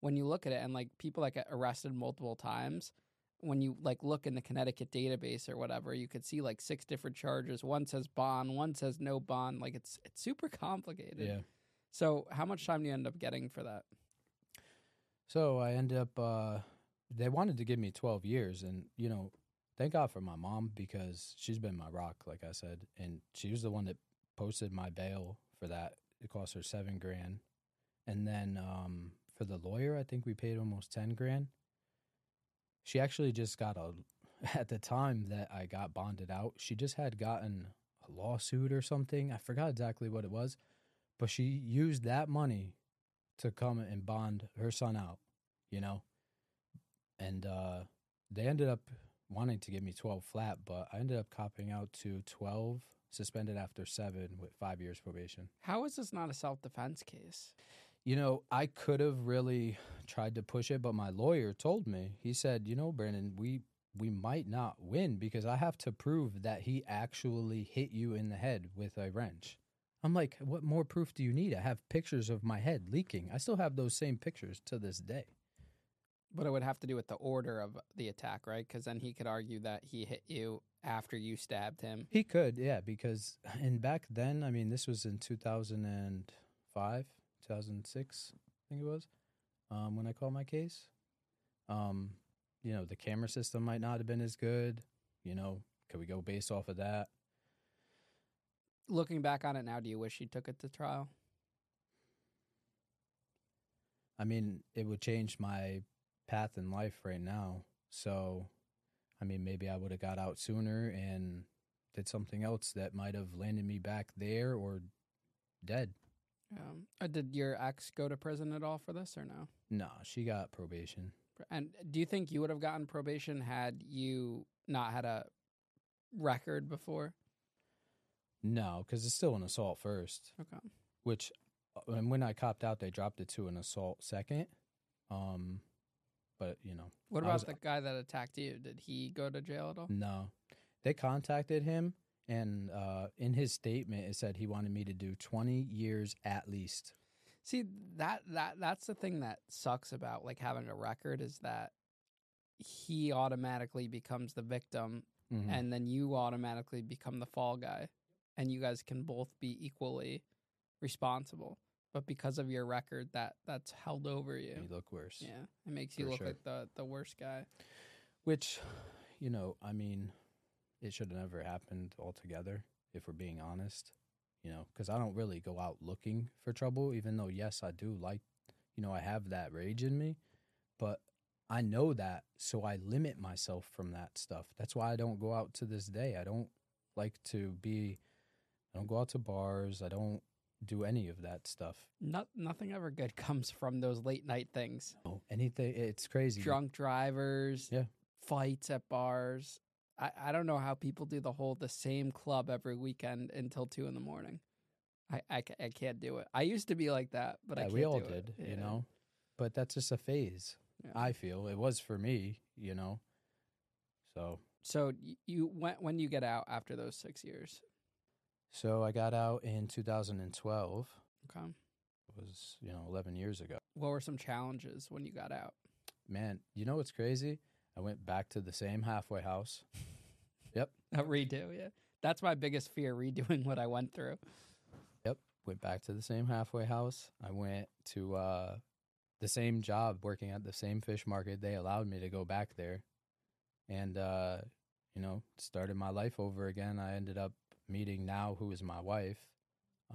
when you look at it, and like people like get arrested multiple times, when you like look in the Connecticut database or whatever, you could see like six different charges. One says bond, one says no bond. Like it's it's super complicated. Yeah. So how much time do you end up getting for that? So I end up. Uh, they wanted to give me twelve years, and you know, thank God for my mom because she's been my rock, like I said, and she was the one that posted my bail for that. It cost her seven grand, and then um, for the lawyer, I think we paid almost ten grand she actually just got a [LAUGHS] at the time that I got bonded out, she just had gotten a lawsuit or something. I forgot exactly what it was, but she used that money to come and bond her son out, you know. And uh they ended up wanting to give me 12 flat, but I ended up copping out to 12 suspended after 7 with 5 years probation. How is this not a self-defense case? You know, I could have really tried to push it, but my lawyer told me. He said, "You know, Brandon, we we might not win because I have to prove that he actually hit you in the head with a wrench." I'm like, "What more proof do you need? I have pictures of my head leaking. I still have those same pictures to this day." But it would have to do with the order of the attack, right? Because then he could argue that he hit you after you stabbed him. He could, yeah, because and back then, I mean, this was in 2005. 2006, I think it was, um, when I called my case. Um, you know, the camera system might not have been as good. You know, could we go based off of that? Looking back on it now, do you wish you took it to trial? I mean, it would change my path in life right now. So, I mean, maybe I would have got out sooner and did something else that might have landed me back there or dead. Um, uh, did your ex go to prison at all for this or no? No, she got probation. And do you think you would have gotten probation had you not had a record before? No, because it's still an assault first. Okay. Which, uh, and when I copped out, they dropped it to an assault second. Um, but you know, what about was, the guy that attacked you? Did he go to jail at all? No, they contacted him and uh, in his statement it said he wanted me to do 20 years at least see that that that's the thing that sucks about like having a record is that he automatically becomes the victim Mhm. and then you automatically become the fall guy and you guys can both be equally responsible but because of your record that that's held over you you look worse. yeah it makes you look sure. like the the worst guy Which, you know, I mean, it should have never happened altogether, if we're being honest. You know, because I don't really go out looking for trouble, even though, yes, I do like, you know, I have that rage in me, but I know that, so I limit myself from that stuff. That's why I don't go out to this day. I don't like to be, I don't go out to bars. I don't do any of that stuff. Not, nothing ever good [LAUGHS] comes from those late night things Oh, anything, it's crazy. drunk drivers Yeah. fights at bars I, I don't know how people do the whole the same club every weekend until two in the morning I, I, I can't do it i used to be like that but i Yeah, can't we all do it. did, Yeah. you know, but that's just a phase. Yeah. I feel it was for me, you know. So, so you when when you get out after those six years so I got out in 2012. okay It was you know 11 years ago. what were some challenges when you got out Man, you know what's crazy? I went back to the same halfway house. [LAUGHS] Yep. A redo yeah that's my biggest fear redoing what i went through Yep, went back to the same halfway house. I went to uh, the same job, working at the same fish market. They allowed me to go back there, and uh, you know, started my life over again. I ended up meeting now who is my wife.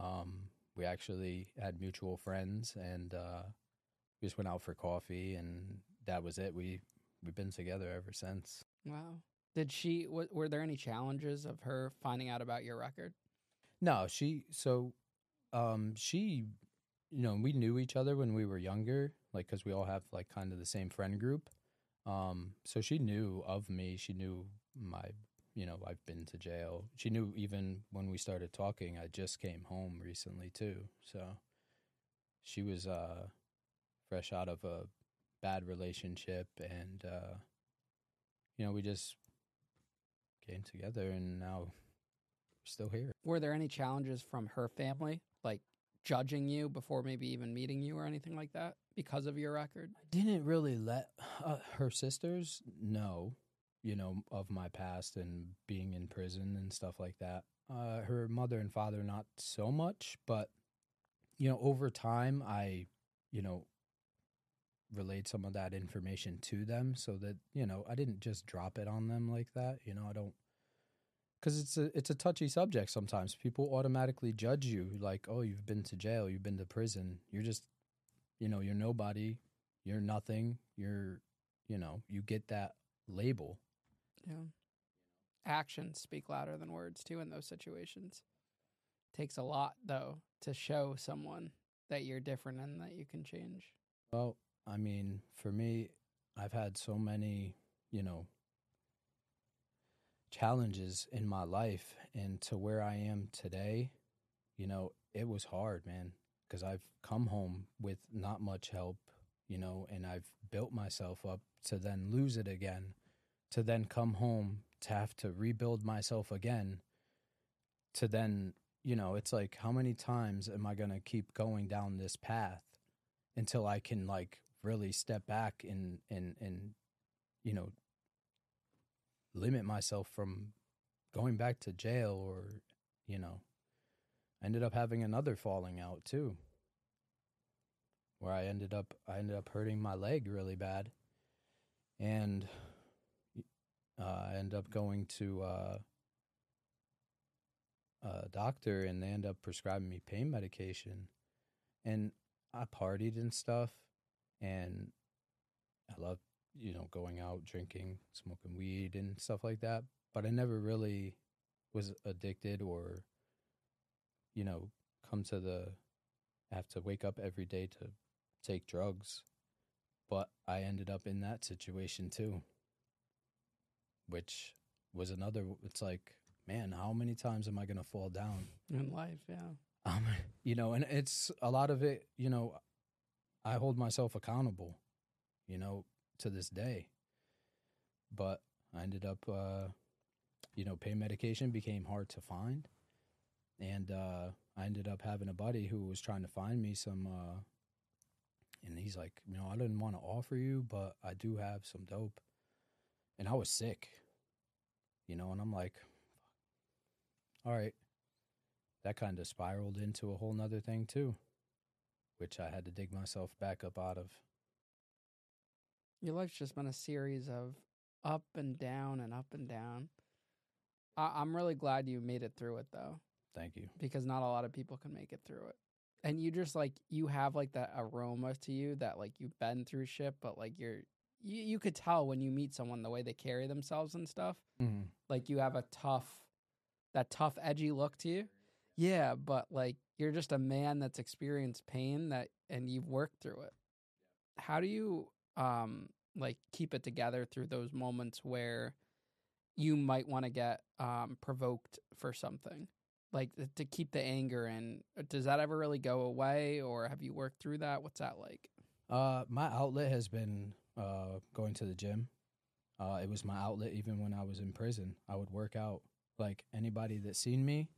Um, we actually had mutual friends, and uh, we just went out for coffee, and that was it. We we've been together ever since. wow did she w- were there any challenges of her finding out about your record No, she so um she you know, we knew each other when we were younger, like cuz we all have like kind of the same friend group. Um so she knew of me, she knew my you know, I've been to jail. She knew even when we started talking, I just came home recently too. So she was uh fresh out of a bad relationship and uh you know, we just came together and now we're still here. Were there any challenges from her family, like judging you before maybe even meeting you or anything like that because of your record? I didn't really let uh, her sisters know, you know, of my past and being in prison and stuff like that. Uh, her mother and father, not so much, but, you know, over time, I, you know, relayed some of that information to them so that, you know, I didn't just drop it on them like that. You know, I don't. Because it's a it's a touchy subject. Sometimes people automatically judge you, like, "Oh, you've been to jail, you've been to prison. You're just, you know, you're nobody you're nothing you're you know you get that label Yeah. Actions speak louder than words too in those situations. Takes a lot though to show someone that you're different and that you can change. well i mean for me i've had so many you know challenges in my life and to where i am today you know it was hard man because i've come home with not much help you know and i've built myself up to then lose it again to then come home to have to rebuild myself again to then you know it's like how many times am i going to keep going down this path until i can like really step back and and and you know limit myself from going back to jail or you know ended up having another falling out too where i ended up i ended up hurting my leg really bad. And uh, i ended up going to uh, a doctor and they end up prescribing me pain medication. And i partied and stuff and i loved you know going out drinking smoking weed and stuff like that but i never really was addicted or you know come to the have to wake up every day to take drugs but i ended up in that situation too which was another it's like man how many times am i going to fall down In life, yeah. um, you know, and it's a lot of it, you know, I hold myself accountable, you know, to this day. But I ended up, uh, you know, pain medication became hard to find. And uh, I ended up having a buddy who was trying to find me some, uh, and he's like, you know, I didn't want to offer you, but I do have some dope. And I was sick, you know, and I'm like, all right, that kind of spiraled into a whole nother thing too, which I had to dig myself back up out of. Your life's just been a series of up and down and up and down. I- I'm really glad you made it through it though, Thank you. because not a lot of people can make it through it. And you just like you have like that aroma to you that like you've been through shit, but like you're you, you could tell when you meet someone the way they carry themselves and stuff. Mm-hmm. Like you have a tough, that tough, edgy look to you. Yeah, but like you're just a man that's experienced pain that, and you've worked through it. How do you, um, like keep it together through those moments where you might want to get um provoked for something, like to keep the anger in? Does that ever really go away, or have you worked through that? What's that like? Uh, my outlet has been uh, going to the gym. Uh, it was my outlet even when I was in prison. I would work out. Like anybody that seen me,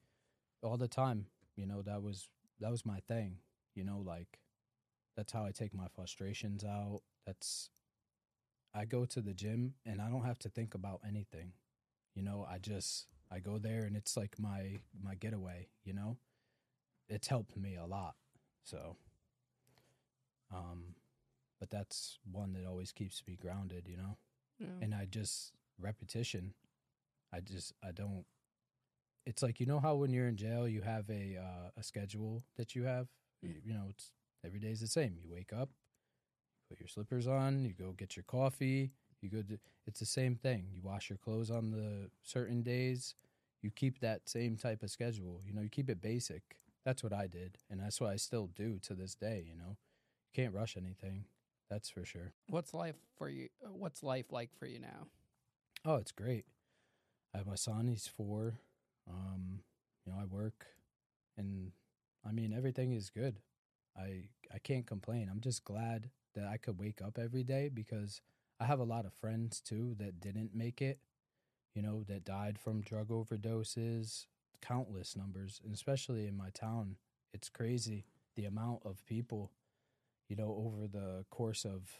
all the time. You know that was that was my thing. You know, like that's how I take my frustrations out. That's I go to the gym and I don't have to think about anything. You know, I just I go there and it's like my my getaway. You know, it's helped me a lot. So, um, but that's one that always keeps me grounded, you know. Yeah. And I just repetition. I just I don't. It's like you know how when you're in jail you have a uh, a schedule that you have. You, Mm. you know, it's every day is the same. You wake up, put your slippers on, you go get your coffee. You go. To, it's the same thing. You wash your clothes on the certain days. You keep that same type of schedule. You know, you keep it basic. That's what I did, and that's what I still do to this day. You know, you can't rush anything. That's for sure. What's life for you? uh, What's life like for you now? Oh, it's great. I have my son. He's four. Um, you know, I work, and I mean everything is good. I I can't complain. I'm just glad that I could wake up every day because I have a lot of friends too that didn't make it. You know, that died from drug overdoses, countless numbers, and especially in my town. It's crazy the amount of people, you know, over the course of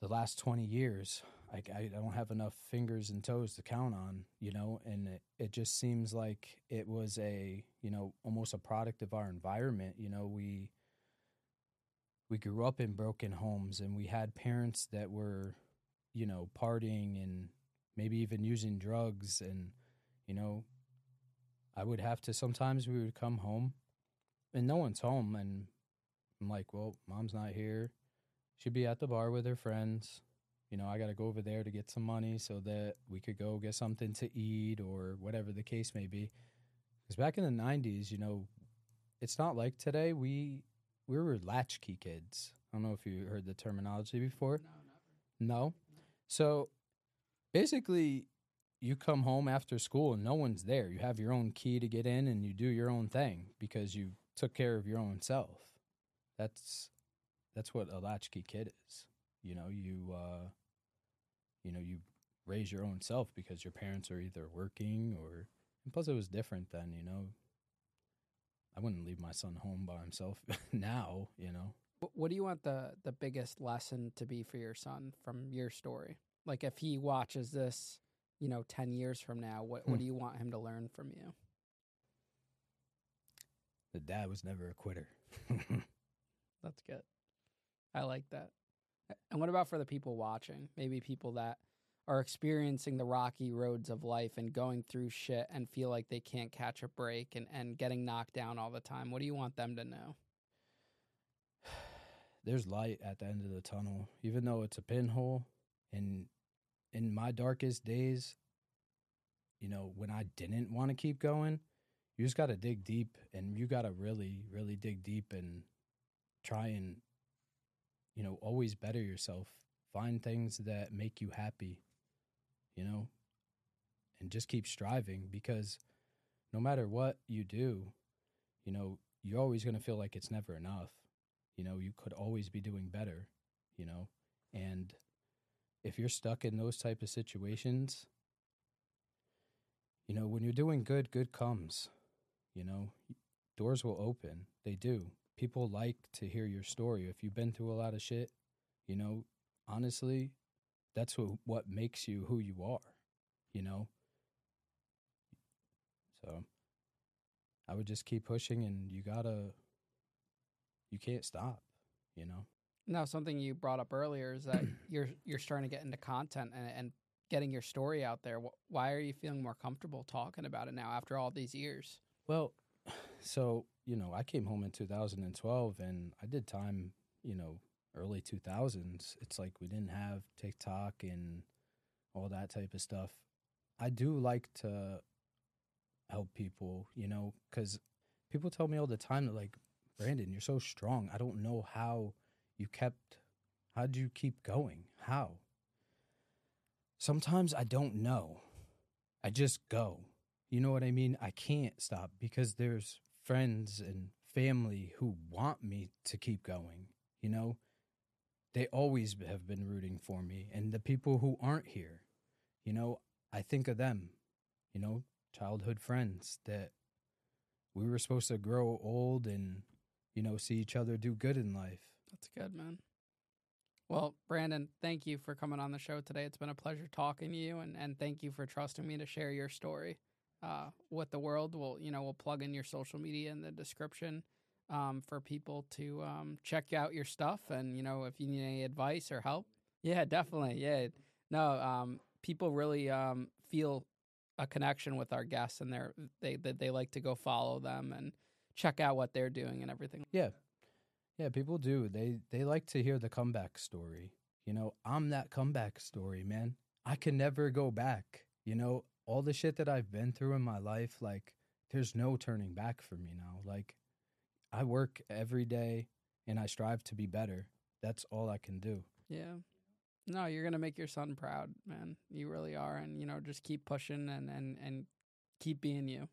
the last 20 years I, I don't have enough fingers and toes to count on you know and it, it just seems like it was a you know almost a product of our environment. You know we we grew up in broken homes and we had parents that were you know partying and maybe even using drugs and you know i would have to sometimes we would come home and no one's home and i'm like well mom's not here she'd be at the bar with her friends. You know, I got to go over there to get some money so that we could go get something to eat or whatever the case may be. Because back in the '90s, you know, it's not like today. We we were latchkey kids. I don't know if you heard the terminology before. No. So basically, you come home after school and no one's there. You have your own key to get in and you do your own thing because you took care of your own self. That's that's what a latchkey kid is. You know, you uh you know, you raise your own self because your parents are either working or and plus it was different then, you know. I wouldn't leave my son home by himself [LAUGHS] now, you know. What do you want the the biggest lesson to be for your son from your story? Like if he watches this, you know, 10 years from now, what what Hmm. do you want him to learn from you? The dad was never a quitter. [LAUGHS] That's good. I like that. And what about for the people watching? Maybe people that are experiencing the rocky roads of life and going through shit and feel like they can't catch a break and, and getting knocked down all the time. What do you want them to know? [SIGHS] There's light at the end of the tunnel, even though it's a pinhole. And in my darkest days, you know, when I didn't want to keep going, you just got to dig deep and you got to really, really dig deep and try and, you know, always better yourself. Find things that make you happy, you know, and just keep striving because no matter what you do, you know, you're always going to feel like it's never enough. You know, you could always be doing better, you know, and if you're stuck in those type of situations, you know, when you're doing good, good comes. You know, doors will open. They do. People like to hear your story. If you've been through a lot of shit, you know, honestly, that's who, what makes you who you are, you know? So I would just keep pushing and you gotta, you can't stop, you know? Now, something you brought up earlier is that [CLEARS THROAT] you're you're starting to get into content and, and getting your story out there. Why are you feeling more comfortable talking about it now after all these years? Well, so, you know, I came home in 2012 and I did time, you know, early 2000s. It's like we didn't have TikTok and all that type of stuff. I do like to help people, you know, because people tell me all the time that, like, Brandon, you're so strong. I don't know how you kept, how'd you keep going? How? Sometimes I don't know. I just go. You know what I mean? I can't stop because there's friends and family who want me to keep going. You know, they always have been rooting for me. And the people who aren't here, you know, I think of them, you know, childhood friends that we were supposed to grow old and, you know, see each other do good in life. That's good, man. Well, Brandon, thank you for coming on the show today. It's been a pleasure talking to you, and, and thank you for trusting me to share your story uh, with the world. We'll you know we'll plug in your social media in the description um, for people to um, check out your stuff, and you know if you need any advice or help. Yeah, definitely. Yeah, no, um, people really um, feel a connection with our guests, and they're they they, they like to go follow them and check out what they're doing and everything. Yeah. Yeah, people do. They they like to hear the comeback story. You know, I'm that comeback story, man. I can never go back. You know, all the shit that I've been through in my life, like there's no turning back for me now. Like I work every day and I strive to be better. That's all I can do. Yeah. No, you're gonna make your son proud, man. You really are, and you know, just keep pushing and and and keep being you.